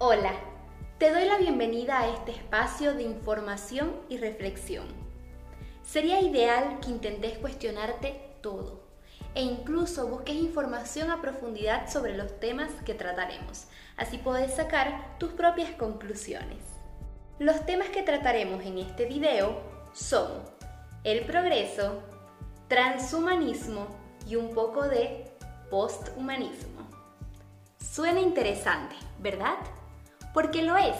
Hola, te doy la bienvenida a este espacio de información y reflexión. Sería ideal que intentes cuestionarte todo e incluso busques información a profundidad sobre los temas que trataremos. Así puedes sacar tus propias conclusiones. Los temas que trataremos en este video son el progreso, transhumanismo y un poco de posthumanismo. Suena interesante, ¿verdad? Porque lo es.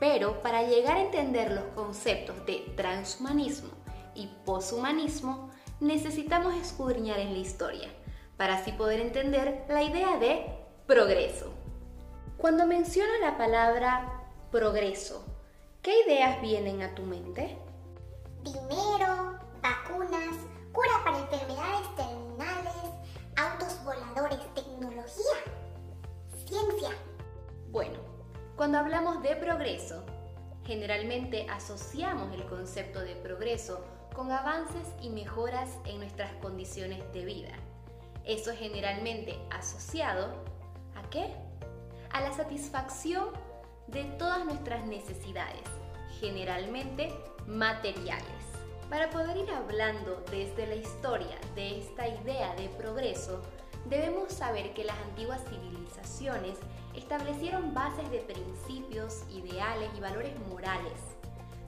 Pero para llegar a entender los conceptos de transhumanismo y posthumanismo, necesitamos escudriñar en la historia, para así poder entender la idea de progreso. Cuando menciono la palabra progreso, ¿qué ideas vienen a tu mente? Dinero, vacunas, cura para enfermedades terminales, cuando hablamos de progreso, generalmente asociamos el concepto de progreso con avances y mejoras en nuestras condiciones de vida. Eso es generalmente asociado a qué? A la satisfacción de todas nuestras necesidades, generalmente materiales. Para poder ir hablando desde la historia de esta idea de progreso, debemos saber que las antiguas civilizaciones establecieron bases de principios, ideales y valores morales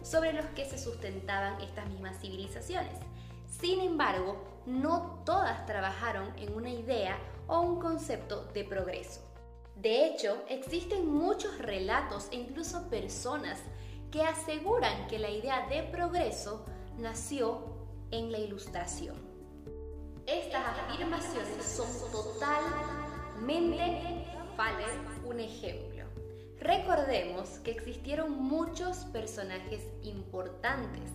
sobre los que se sustentaban estas mismas civilizaciones. Sin embargo, no todas trabajaron en una idea o un concepto de progreso. De hecho, existen muchos relatos e incluso personas que aseguran que la idea de progreso nació en la ilustración. Estas afirmaciones son totalmente falsas. Un ejemplo. Recordemos que existieron muchos personajes importantes,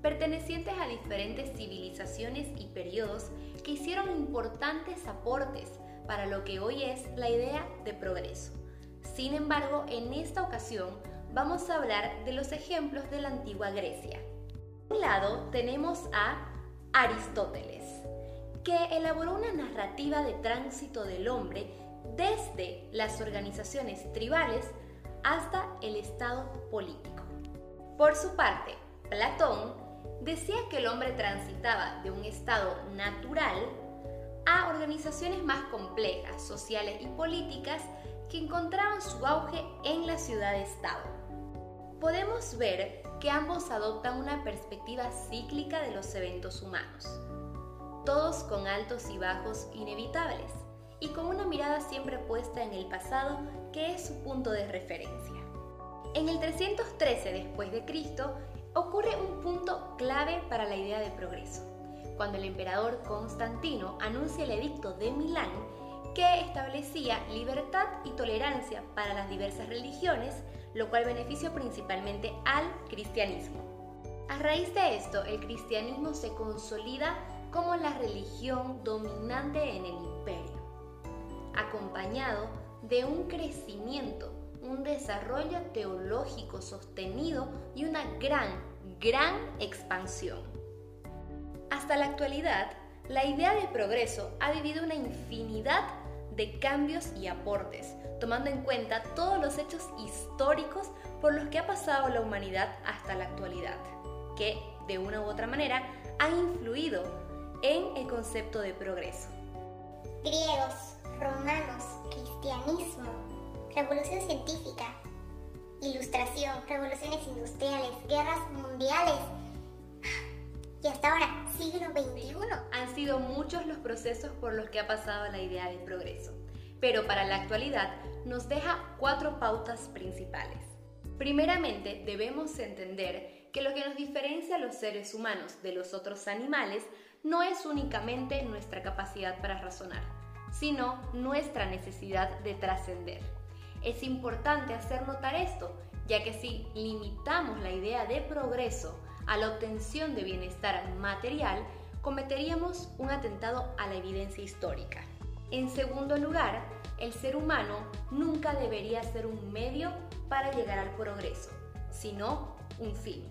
pertenecientes a diferentes civilizaciones y periodos que hicieron importantes aportes para lo que hoy es la idea de progreso. Sin embargo, en esta ocasión vamos a hablar de los ejemplos de la antigua Grecia. Por un lado tenemos a Aristóteles, que elaboró una narrativa de tránsito del hombre desde las organizaciones tribales hasta el estado político. Por su parte, Platón decía que el hombre transitaba de un estado natural a organizaciones más complejas, sociales y políticas que encontraban su auge en la ciudad-estado. Podemos ver que ambos adoptan una perspectiva cíclica de los eventos humanos, todos con altos y bajos inevitables y con una mirada siempre puesta en el pasado que es su punto de referencia. En el 313 después de Cristo ocurre un punto clave para la idea de progreso, cuando el emperador Constantino anuncia el edicto de Milán que establecía libertad y tolerancia para las diversas religiones, lo cual benefició principalmente al cristianismo. A raíz de esto, el cristianismo se consolida como la religión dominante en el imperio acompañado de un crecimiento, un desarrollo teológico sostenido y una gran, gran expansión. Hasta la actualidad, la idea de progreso ha vivido una infinidad de cambios y aportes, tomando en cuenta todos los hechos históricos por los que ha pasado la humanidad hasta la actualidad, que de una u otra manera han influido en el concepto de progreso. Griegos, romanos, cristianismo, revolución científica, ilustración, revoluciones industriales, guerras mundiales y hasta ahora, siglo XXI. Han sido muchos los procesos por los que ha pasado la idea del progreso, pero para la actualidad nos deja cuatro pautas principales. Primeramente, debemos entender que lo que nos diferencia a los seres humanos de los otros animales no es únicamente nuestra capacidad para razonar, sino nuestra necesidad de trascender. Es importante hacer notar esto, ya que si limitamos la idea de progreso a la obtención de bienestar material, cometeríamos un atentado a la evidencia histórica. En segundo lugar, el ser humano nunca debería ser un medio para llegar al progreso, sino un fin.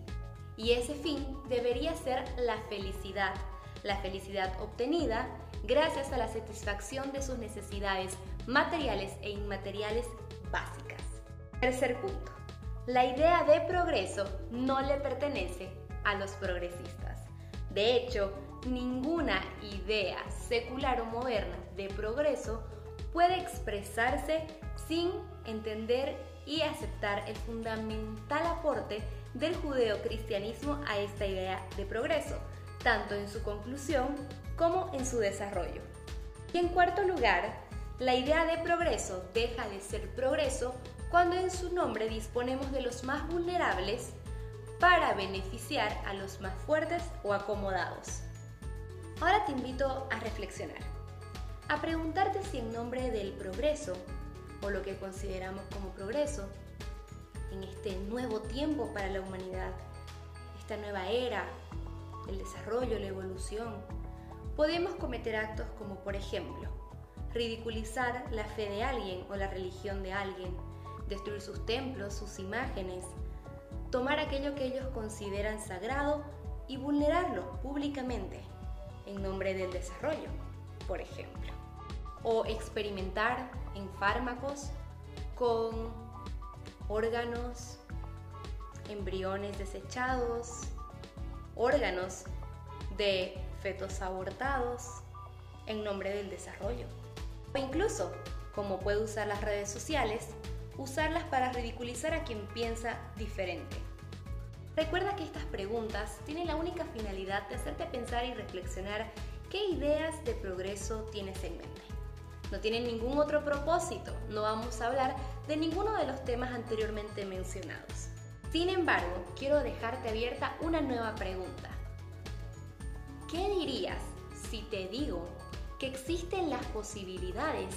Y ese fin debería ser la felicidad, la felicidad obtenida gracias a la satisfacción de sus necesidades materiales e inmateriales básicas. Tercer punto. La idea de progreso no le pertenece a los progresistas. De hecho, ninguna idea secular o moderna de progreso puede expresarse sin entender y aceptar el fundamental aporte del judeocristianismo a esta idea de progreso, tanto en su conclusión como en su desarrollo. Y en cuarto lugar, la idea de progreso deja de ser progreso cuando en su nombre disponemos de los más vulnerables para beneficiar a los más fuertes o acomodados. Ahora te invito a reflexionar, a preguntarte si en nombre del progreso, o lo que consideramos como progreso, en este nuevo tiempo para la humanidad, esta nueva era, el desarrollo, la evolución, podemos cometer actos como, por ejemplo, ridiculizar la fe de alguien o la religión de alguien, destruir sus templos, sus imágenes, tomar aquello que ellos consideran sagrado y vulnerarlo públicamente en nombre del desarrollo, por ejemplo. O experimentar en fármacos con órganos, embriones desechados, órganos de fetos abortados en nombre del desarrollo. O incluso, como puede usar las redes sociales, usarlas para ridiculizar a quien piensa diferente. Recuerda que estas preguntas tienen la única finalidad de hacerte pensar y reflexionar qué ideas de progreso tienes en mente. No tienen ningún otro propósito, no vamos a hablar de ninguno de los temas anteriormente mencionados. Sin embargo, quiero dejarte abierta una nueva pregunta. ¿Qué dirías si te digo que existen las posibilidades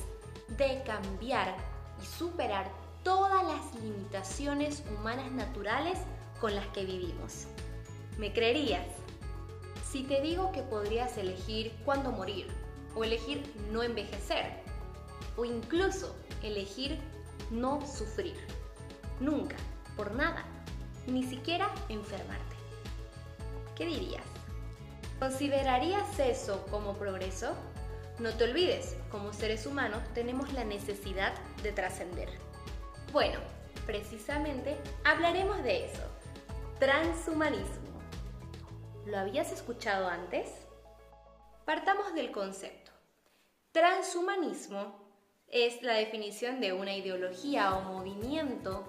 de cambiar y superar todas las limitaciones humanas naturales con las que vivimos. ¿Me creerías? Si te digo que podrías elegir cuándo morir, o elegir no envejecer, o incluso elegir no sufrir. Nunca, por nada, ni siquiera enfermarte. ¿Qué dirías? ¿Considerarías eso como progreso? No te olvides, como seres humanos tenemos la necesidad de trascender. Bueno, precisamente hablaremos de eso. Transhumanismo. ¿Lo habías escuchado antes? Partamos del concepto. Transhumanismo es la definición de una ideología o movimiento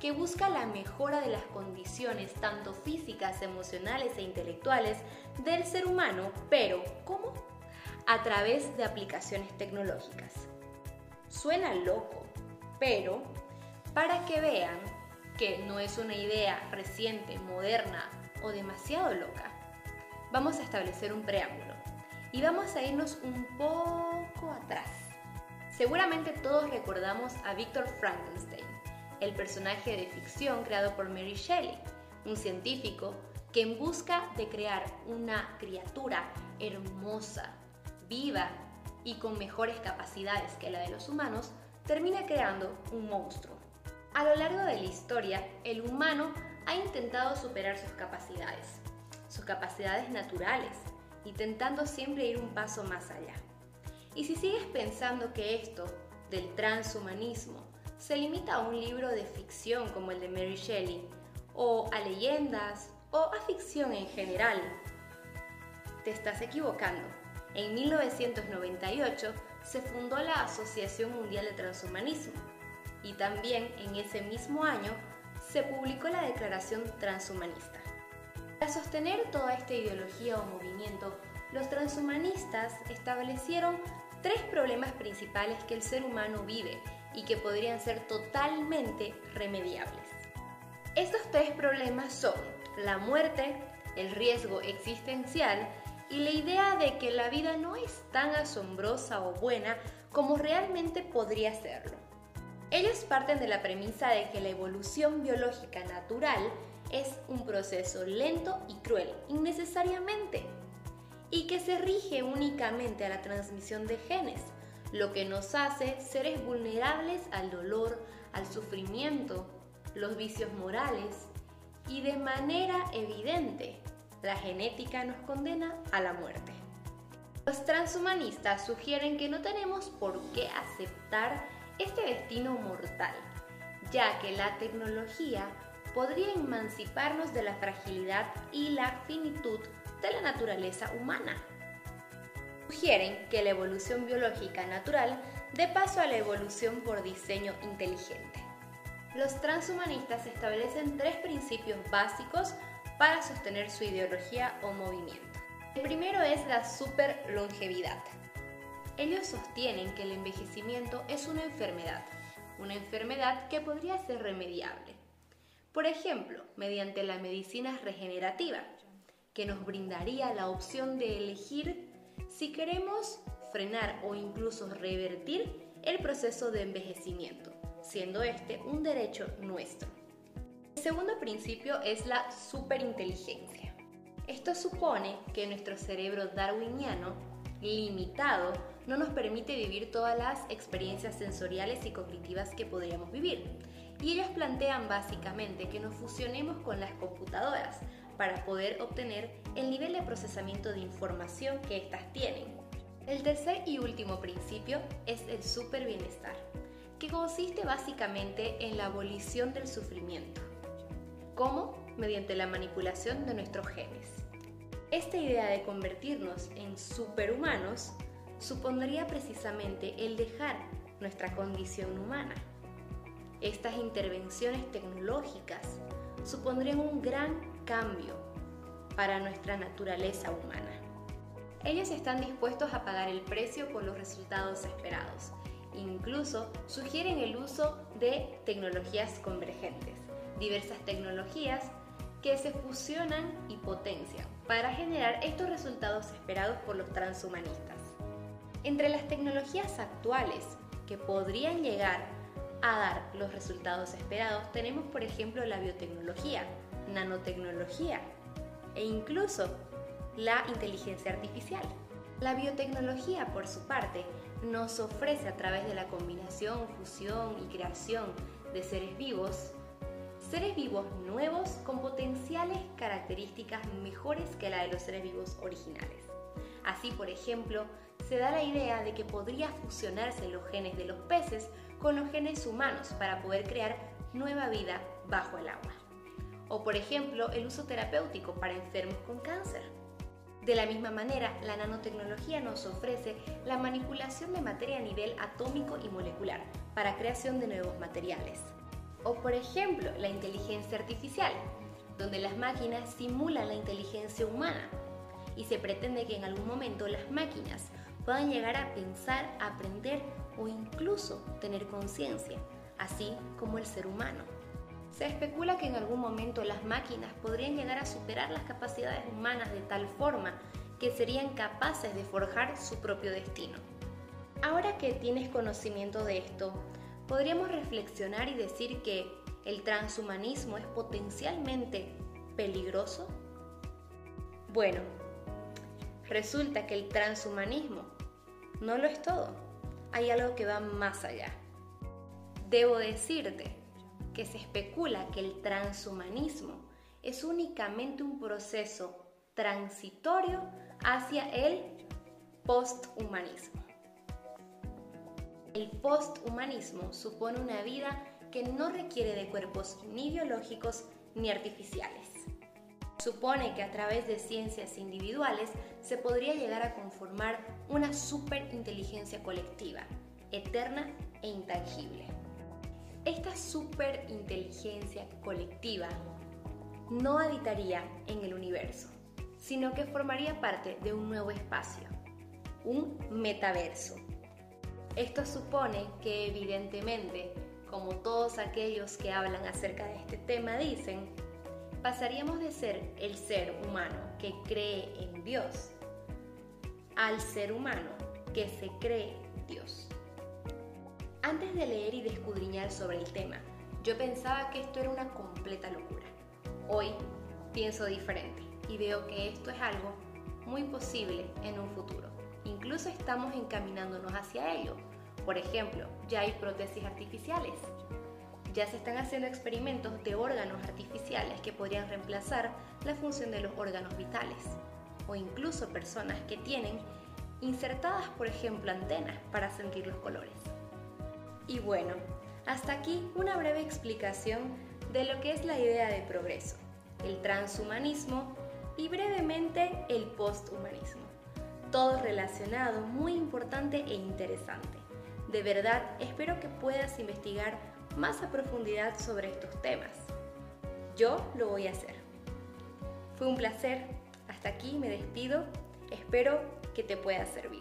que busca la mejora de las condiciones tanto físicas, emocionales e intelectuales del ser humano, pero ¿cómo? a través de aplicaciones tecnológicas. Suena loco, pero para que vean que no es una idea reciente, moderna o demasiado loca, vamos a establecer un preámbulo y vamos a irnos un poco atrás. Seguramente todos recordamos a Victor Frankenstein, el personaje de ficción creado por Mary Shelley, un científico que en busca de crear una criatura hermosa, viva y con mejores capacidades que la de los humanos, termina creando un monstruo. A lo largo de la historia, el humano ha intentado superar sus capacidades, sus capacidades naturales, intentando siempre ir un paso más allá. Y si sigues pensando que esto del transhumanismo se limita a un libro de ficción como el de Mary Shelley, o a leyendas, o a ficción en general, te estás equivocando. En 1998 se fundó la Asociación Mundial de Transhumanismo y también en ese mismo año se publicó la Declaración Transhumanista. Para sostener toda esta ideología o movimiento, los transhumanistas establecieron tres problemas principales que el ser humano vive y que podrían ser totalmente remediables. Estos tres problemas son la muerte, el riesgo existencial y la idea de que la vida no es tan asombrosa o buena como realmente podría serlo. Ellos parten de la premisa de que la evolución biológica natural es un proceso lento y cruel, innecesariamente, y que se rige únicamente a la transmisión de genes, lo que nos hace seres vulnerables al dolor, al sufrimiento, los vicios morales y de manera evidente la genética nos condena a la muerte. Los transhumanistas sugieren que no tenemos por qué aceptar este destino mortal, ya que la tecnología podría emanciparnos de la fragilidad y la finitud de la naturaleza humana. Sugieren que la evolución biológica natural dé paso a la evolución por diseño inteligente. Los transhumanistas establecen tres principios básicos para sostener su ideología o movimiento. El primero es la superlongevidad. Ellos sostienen que el envejecimiento es una enfermedad, una enfermedad que podría ser remediable. Por ejemplo, mediante la medicina regenerativa, que nos brindaría la opción de elegir si queremos frenar o incluso revertir el proceso de envejecimiento, siendo este un derecho nuestro. El segundo principio es la superinteligencia. Esto supone que nuestro cerebro darwiniano, limitado, no nos permite vivir todas las experiencias sensoriales y cognitivas que podríamos vivir. Y ellos plantean básicamente que nos fusionemos con las computadoras para poder obtener el nivel de procesamiento de información que éstas tienen. El tercer y último principio es el super bienestar, que consiste básicamente en la abolición del sufrimiento. ¿Cómo? Mediante la manipulación de nuestros genes. Esta idea de convertirnos en superhumanos supondría precisamente el dejar nuestra condición humana. Estas intervenciones tecnológicas supondrían un gran cambio para nuestra naturaleza humana. Ellos están dispuestos a pagar el precio por los resultados esperados. Incluso sugieren el uso de tecnologías convergentes, diversas tecnologías que se fusionan y potencian para generar estos resultados esperados por los transhumanistas. Entre las tecnologías actuales que podrían llegar a dar los resultados esperados tenemos por ejemplo la biotecnología, nanotecnología e incluso la inteligencia artificial. La biotecnología, por su parte, nos ofrece a través de la combinación, fusión y creación de seres vivos, seres vivos nuevos con potenciales características mejores que la de los seres vivos originales. Así, por ejemplo, se da la idea de que podría fusionarse los genes de los peces con los genes humanos para poder crear nueva vida bajo el agua. O por ejemplo, el uso terapéutico para enfermos con cáncer. De la misma manera, la nanotecnología nos ofrece la manipulación de materia a nivel atómico y molecular para creación de nuevos materiales. O por ejemplo, la inteligencia artificial, donde las máquinas simulan la inteligencia humana y se pretende que en algún momento las máquinas puedan llegar a pensar, aprender o incluso tener conciencia, así como el ser humano. Se especula que en algún momento las máquinas podrían llegar a superar las capacidades humanas de tal forma que serían capaces de forjar su propio destino. Ahora que tienes conocimiento de esto, podríamos reflexionar y decir que el transhumanismo es potencialmente peligroso. Bueno, resulta que el transhumanismo no lo es todo. Hay algo que va más allá. Debo decirte que se especula que el transhumanismo es únicamente un proceso transitorio hacia el posthumanismo. El posthumanismo supone una vida que no requiere de cuerpos ni biológicos ni artificiales. Supone que a través de ciencias individuales se podría llegar a conformar una superinteligencia colectiva, eterna e intangible. Esta superinteligencia colectiva no habitaría en el universo, sino que formaría parte de un nuevo espacio, un metaverso. Esto supone que evidentemente, como todos aquellos que hablan acerca de este tema dicen, pasaríamos de ser el ser humano que cree en Dios al ser humano que se cree Dios. Antes de leer y de escudriñar sobre el tema, yo pensaba que esto era una completa locura. Hoy pienso diferente y veo que esto es algo muy posible en un futuro. Incluso estamos encaminándonos hacia ello. Por ejemplo, ya hay prótesis artificiales ya se están haciendo experimentos de órganos artificiales que podrían reemplazar la función de los órganos vitales, o incluso personas que tienen insertadas, por ejemplo, antenas para sentir los colores. Y bueno, Hasta aquí una breve explicación de lo que es la idea de progreso, el transhumanismo y brevemente el posthumanismo. Todo relacionado, muy importante e interesante. De verdad, espero que puedas investigar más a profundidad sobre estos temas. Yo lo voy a hacer. Fue un placer. Hasta aquí me despido. Espero que te pueda servir.